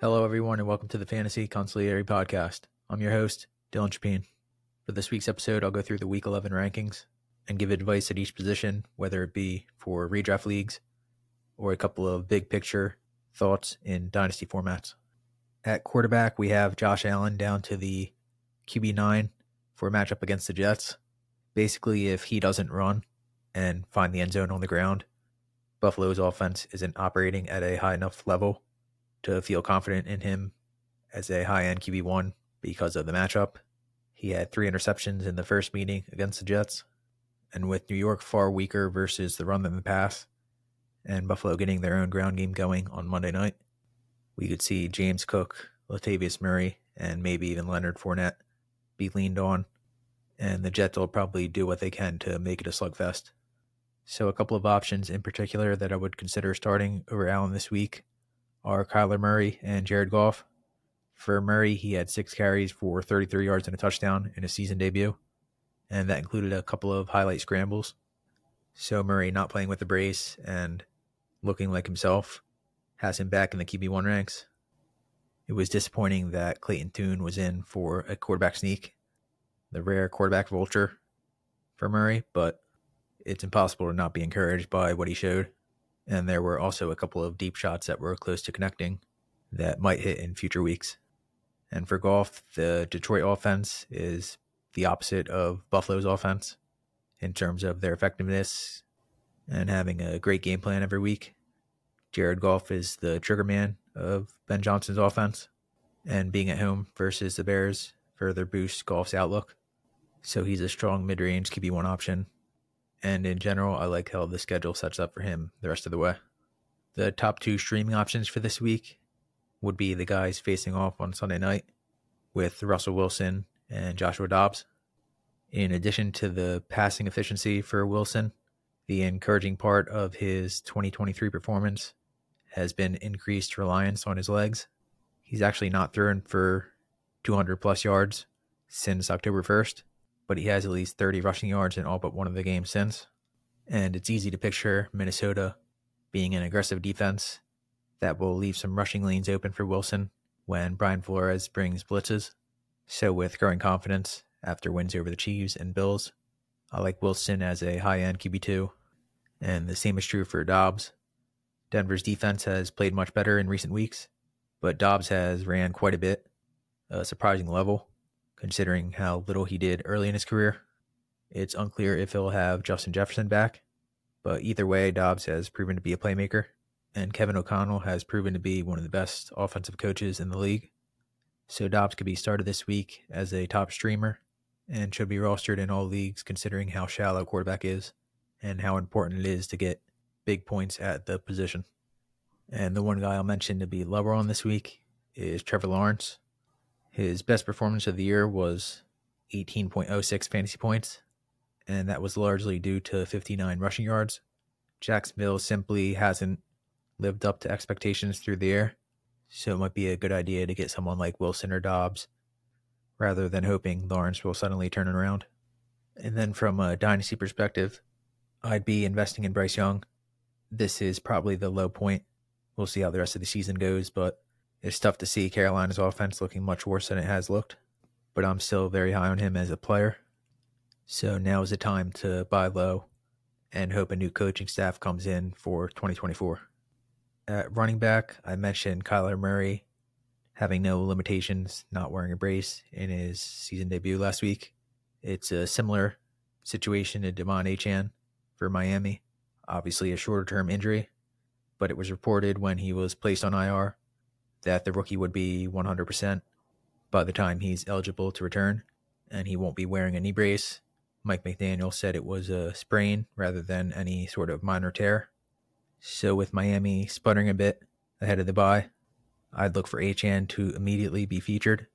Hello, everyone, and welcome to the Fantasy Consigliere Podcast. I'm your host, Dylan Chapin. For this week's episode, I'll go through the Week 11 rankings and give advice at each position, whether it be for redraft leagues or a couple of big picture thoughts in dynasty formats. At quarterback, we have Josh Allen down to the QB9 for a matchup against the Jets. Basically, if he doesn't run and find the end zone on the ground, Buffalo's offense isn't operating at a high enough level to feel confident in him as a high end QB1 because of the matchup. He had three interceptions in the first meeting against the Jets. And with New York far weaker versus the run than the pass, and Buffalo getting their own ground game going on Monday night, we could see James Cook, Latavius Murray, and maybe even Leonard Fournette be leaned on. And the Jets will probably do what they can to make it a slugfest. So, a couple of options in particular that I would consider starting over Allen this week are Kyler Murray and Jared Goff. For Murray, he had six carries for 33 yards and a touchdown in his season debut, and that included a couple of highlight scrambles. So Murray not playing with the brace and looking like himself has him back in the QB1 ranks. It was disappointing that Clayton Tune was in for a quarterback sneak, the rare quarterback vulture for Murray, but it's impossible to not be encouraged by what he showed. And there were also a couple of deep shots that were close to connecting that might hit in future weeks. And for Goff, the Detroit offense is the opposite of Buffalo's offense in terms of their effectiveness and having a great game plan every week. Jared Goff is the trigger man of Ben Johnson's offense, and being at home versus the Bears further boosts Goff's outlook. So he's a strong mid range QB1 option and in general, I like how the schedule sets up for him the rest of the way. The top two streaming options for this week would be the guys facing off on Sunday night with Russell Wilson and Joshua Dobbs. In addition to the passing efficiency for Wilson, the encouraging part of his 2023 performance has been increased reliance on his legs. He's actually not thrown for 200 plus yards since October 1st, but he has at least 30 rushing yards in all but one of the games since. And it's easy to picture Minnesota being an aggressive defense that will leave some rushing lanes open for Wilson when Brian Flores brings blitzes. So, with growing confidence after wins over the Chiefs and Bills, I like Wilson as a high end QB2. And the same is true for Dobbs. Denver's defense has played much better in recent weeks, but Dobbs has ran quite a bit, a surprising level considering how little he did early in his career. It's unclear if he'll have Justin Jefferson back, but either way, Dobbs has proven to be a playmaker, and Kevin O'Connell has proven to be one of the best offensive coaches in the league. So Dobbs could be started this week as a top streamer and should be rostered in all leagues considering how shallow quarterback is and how important it is to get big points at the position. And the one guy I'll mention to be lower on this week is Trevor Lawrence. His best performance of the year was 18.06 fantasy points, and that was largely due to 59 rushing yards. Jacksonville simply hasn't lived up to expectations through the air, so it might be a good idea to get someone like Wilson or Dobbs rather than hoping Lawrence will suddenly turn it around. And then from a dynasty perspective, I'd be investing in Bryce Young. This is probably the low point. We'll see how the rest of the season goes, but it's tough to see Carolina's offense looking much worse than it has looked, but I'm still very high on him as a player. So now is the time to buy low and hope a new coaching staff comes in for 2024. At running back, I mentioned Kyler Murray having no limitations, not wearing a brace in his season debut last week. It's a similar situation to De'Von Achane for Miami. Obviously, a shorter term injury, but it was reported when he was placed on IR that the rookie would be 100% by the time he's eligible to return, and he won't be wearing a knee brace. Mike McDaniel said it was a sprain rather than any sort of minor tear. So, with Miami sputtering a bit ahead of the bye, I'd look for Achane to immediately be featured.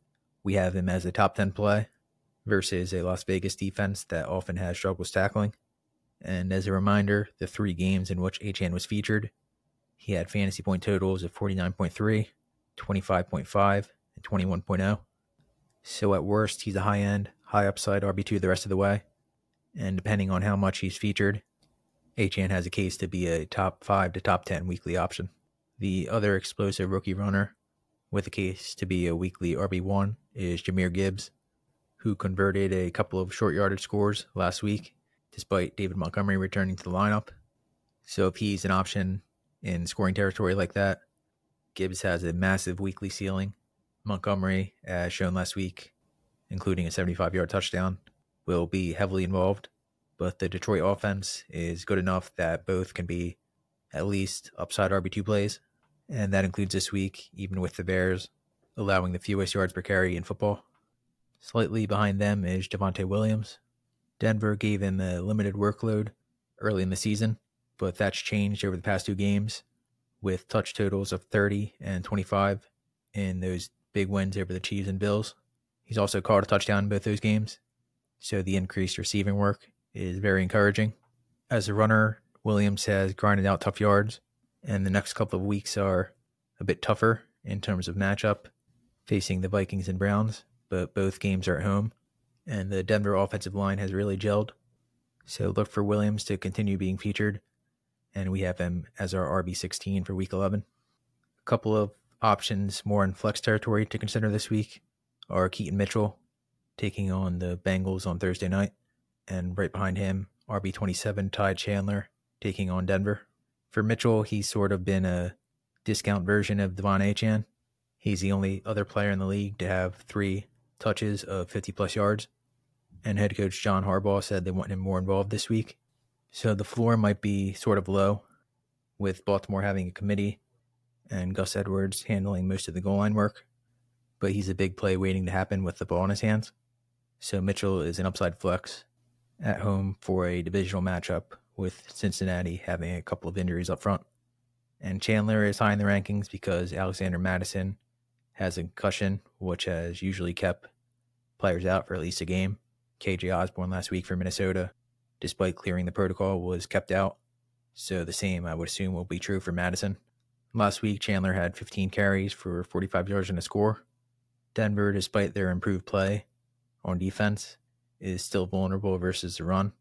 We have him as a top 10 play versus a Las Vegas defense that often has struggles tackling. And as a reminder, the three games in which Achane was featured, he had fantasy point totals of 49.3, 25.5, and 21.0. So at worst, he's a high end, high upside RB2 the rest of the way. And depending on how much he's featured, Achane has a case to be a top 5 to top 10 weekly option. The other explosive rookie runner with a case to be a weekly RB1 is Jahmyr Gibbs, who converted a couple of short yardage scores last week, despite David Montgomery returning to the lineup. So if he's an option in scoring territory like that, Gibbs has a massive weekly ceiling. Montgomery, as shown last week, including a 75 yard touchdown, will be heavily involved. But the Detroit offense is good enough that both can be at least upside RB2 plays. And that includes this week, even with the Bears allowing the fewest yards per carry in football. Slightly behind them is Javonte Williams. Denver gave him a limited workload early in the season, but that's changed over the past two games with touch totals of 30 and 25 in those big wins over the Chiefs and Bills. He's also caught a touchdown in both those games, so the increased receiving work is very encouraging. As a runner, Williams has grinded out tough yards, and the next couple of weeks are a bit tougher in terms of matchup, facing the Vikings and Browns, but both games are at home, and the Denver offensive line has really gelled. So look for Williams to continue being featured, and we have him as our RB16 for week 11. A couple of options more in flex territory to consider this week are Keaton Mitchell taking on the Bengals on Thursday night, and right behind him, RB27 Ty Chandler taking on Denver. For Mitchell, he's sort of been a discount version of De'Von Achane. He's the only other player in the league to have three touches of 50 plus yards. And head coach John Harbaugh said they want him more involved this week. So the floor might be sort of low with Baltimore having a committee and Gus Edwards handling most of the goal line work. But he's a big play waiting to happen with the ball in his hands. So Mitchell is an upside flex at home for a divisional matchup with Cincinnati having a couple of injuries up front. And Chandler is high in the rankings because Alexander Mattison has a concussion, which has usually kept players out for at least a game. KJ Osborn last week for Minnesota, despite clearing the protocol, was kept out. So the same, I would assume, will be true for Mattison. Last week, Chandler had 15 carries for 45 yards and a score. Denver, despite their improved play on defense, is still vulnerable versus the run.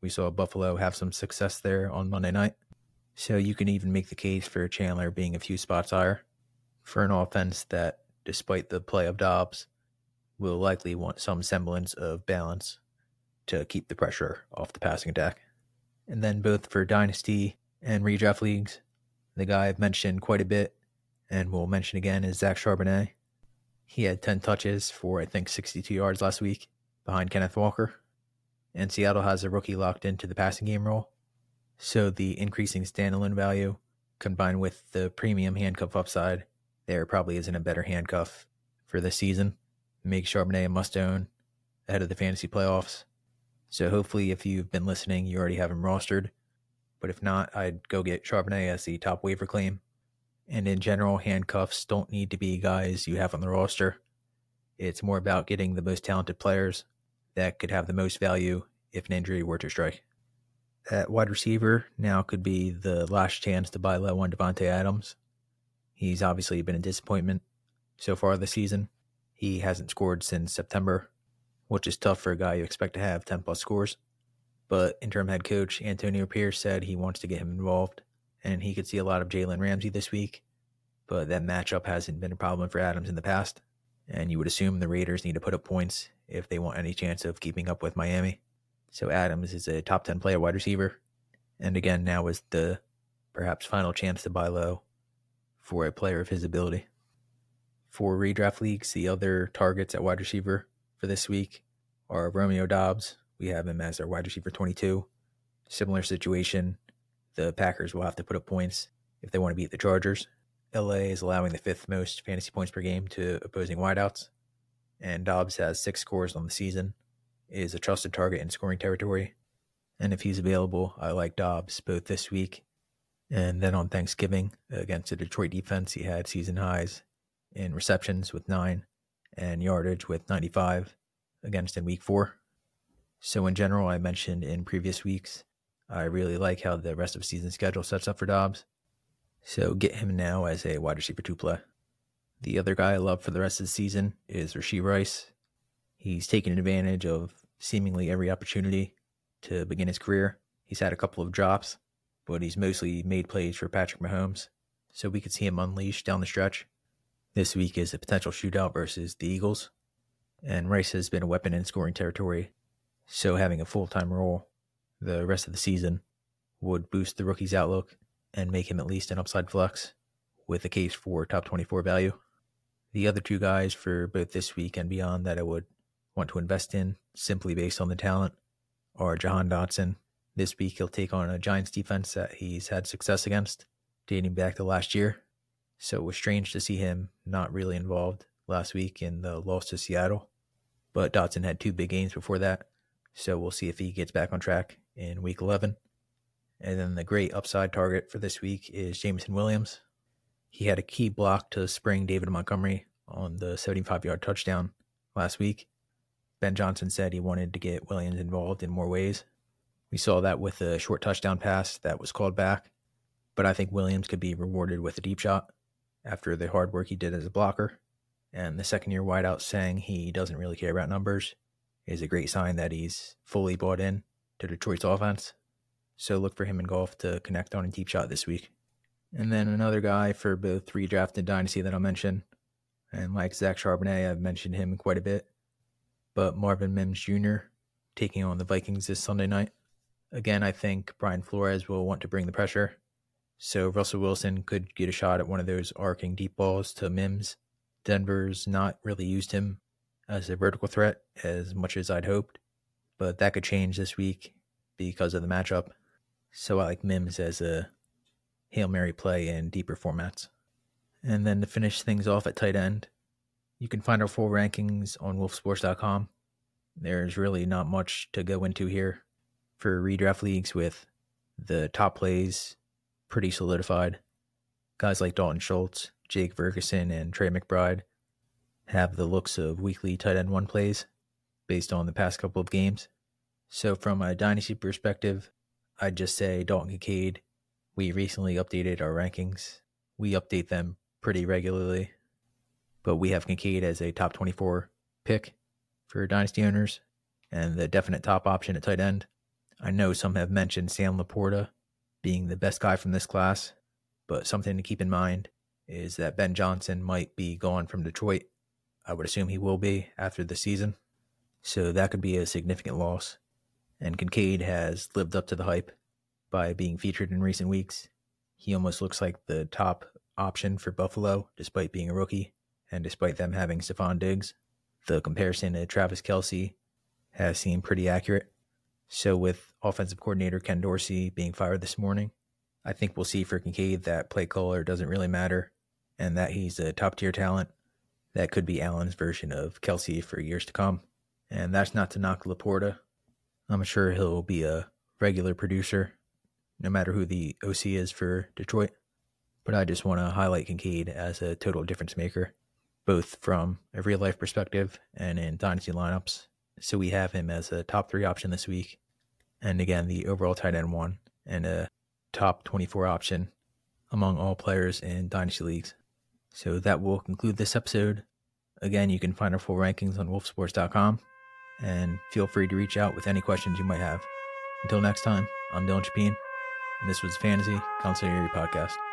We saw Buffalo have some success there on Monday night. So you can even make the case for Chandler being a few spots higher for an offense that, despite the play of Dobbs, will likely want some semblance of balance to keep the pressure off the passing attack. And then both for Dynasty and redraft leagues, the guy I've mentioned quite a bit and will mention again is Zach Charbonnet. He had 10 touches for, I think, 62 yards last week behind Kenneth Walker and Seattle has a rookie locked into the passing game role. So the increasing standalone value combined with the premium handcuff upside, there probably isn't a better handcuff for this season. Make Charbonnet a must own ahead of the fantasy playoffs. So hopefully, if you've been listening, you already have him rostered. But if not, I'd go get Charbonnet as the top waiver claim. And in general, handcuffs don't need to be guys you have on the roster. It's more about getting the most talented players that could have the most value if an injury were to strike. At wide receiver, now could be the last chance to buy low on Davante Adams. He's obviously been a disappointment so far this season. He hasn't scored since September, which is tough for a guy you expect to have 10 plus scores. But interim head coach Antonio Pierce said he wants to get him involved, and he could see a lot of Jalen Ramsey this week. But that matchup hasn't been a problem for Adams in the past, and you would assume the Raiders need to put up points if they want any chance of keeping up with Miami. So Adams is a top 10 player wide receiver. And again, now is the perhaps final chance to buy low for a player of his ability. For redraft leagues, the other targets at wide receiver for this week are Romeo Doubs. We have him as our wide receiver 22. Similar situation. The Packers will have to put up points if they want to beat the Chargers. LA is allowing the fifth most fantasy points per game to opposing wideouts and Doubs has six scores on the season, is a trusted target in scoring territory. And if he's available, I like Doubs both this week and then on Thanksgiving against the Detroit defense. He had season highs in receptions with nine and yardage with 95 against in week four. So, in general, I mentioned in previous weeks, I really like how the rest of season schedule sets up for Doubs. So, get him now as a wide receiver two play. The other guy I love for the rest of the season is Rashee Rice. He's taken advantage of seemingly every opportunity to begin his career. He's had a couple of drops, but he's mostly made plays for Patrick Mahomes, so we could see him unleashed down the stretch. This week is a potential shootout versus the Eagles. And Rice has been a weapon in scoring territory, so having a full time role the rest of the season would boost the rookie's outlook and make him at least an upside flex with a case for top 24 value. The other two guys for both this week and beyond that I would want to invest in simply based on the talent are Jahan Dotson. This week he'll take on a Giants defense that he's had success against dating back to last year. So it was strange to see him not really involved last week in the loss to Seattle. But Dotson had two big games before that. So we'll see if he gets back on track in week 11. And then the great upside target for this week is Jameson Williams. He had a key block to spring David Montgomery on the 75 yard touchdown last week. Ben Johnson said he wanted to get Williams involved in more ways. We saw that with a short touchdown pass that was called back, but I think Williams could be rewarded with a deep shot after the hard work he did as a blocker. And the second year wideout saying he doesn't really care about numbers is a great sign that he's fully bought in to Detroit's offense. So look for him in Goff to connect on a deep shot this week. And then another guy for both redraft and dynasty that I'll mention. And like Zach Charbonnet, I've mentioned him quite a bit. But Marvin Mims Jr. taking on the Vikings this Sunday night. Again, I think Brian Flores will want to bring the pressure. So Russell Wilson could get a shot at one of those arcing deep balls to Mims. Denver's not really used him as a vertical threat as much as I'd hoped, but that could change this week because of the matchup. So I like Mims as a Hail Mary play in deeper formats. And then to finish things off at tight end, you can find our full rankings on wolfsports.com. There's really not much to go into here for redraft leagues with the top plays pretty solidified. Guys like Dalton Schultz, Jake Ferguson, and Trey McBride have the looks of weekly tight end one plays based on the past couple of games. So, from a dynasty perspective, I'd just say Dalton Kincaid. We recently updated our rankings. We update them pretty regularly, but we have Kincaid as a top 24 pick for dynasty owners and the definite top option at tight end. I know some have mentioned Sam LaPorta being the best guy from this class, but something to keep in mind is that Ben Johnson might be gone from Detroit I would assume he will be after the season. So that could be a significant loss. And Kincaid has lived up to the hype by being featured in recent weeks. He almost looks like the top option for Buffalo, despite being a rookie and despite them having Stefon Diggs. The comparison to Travis Kelce has seemed pretty accurate. So, with offensive coordinator Ken Dorsey being fired this morning, I think we'll see for Kincaid that play caller doesn't really matter and that he's a top tier talent that could be Allen's version of Kelce for years to come. And that's not to knock LaPorta. I'm sure he'll be a regular producer, no matter who the OC is for Detroit. But I just want to highlight Kincaid as a total difference maker, both from a real life perspective and in dynasty lineups. So we have him as a top three option this week. And again, the overall tight end one and a top 24 option among all players in dynasty leagues. So that will conclude this episode. Again, you can find our full rankings on wolfsports.com and feel free to reach out with any questions you might have. Until next time, I'm Dylan Chapin, and this was Fantasy Consigliere Podcast.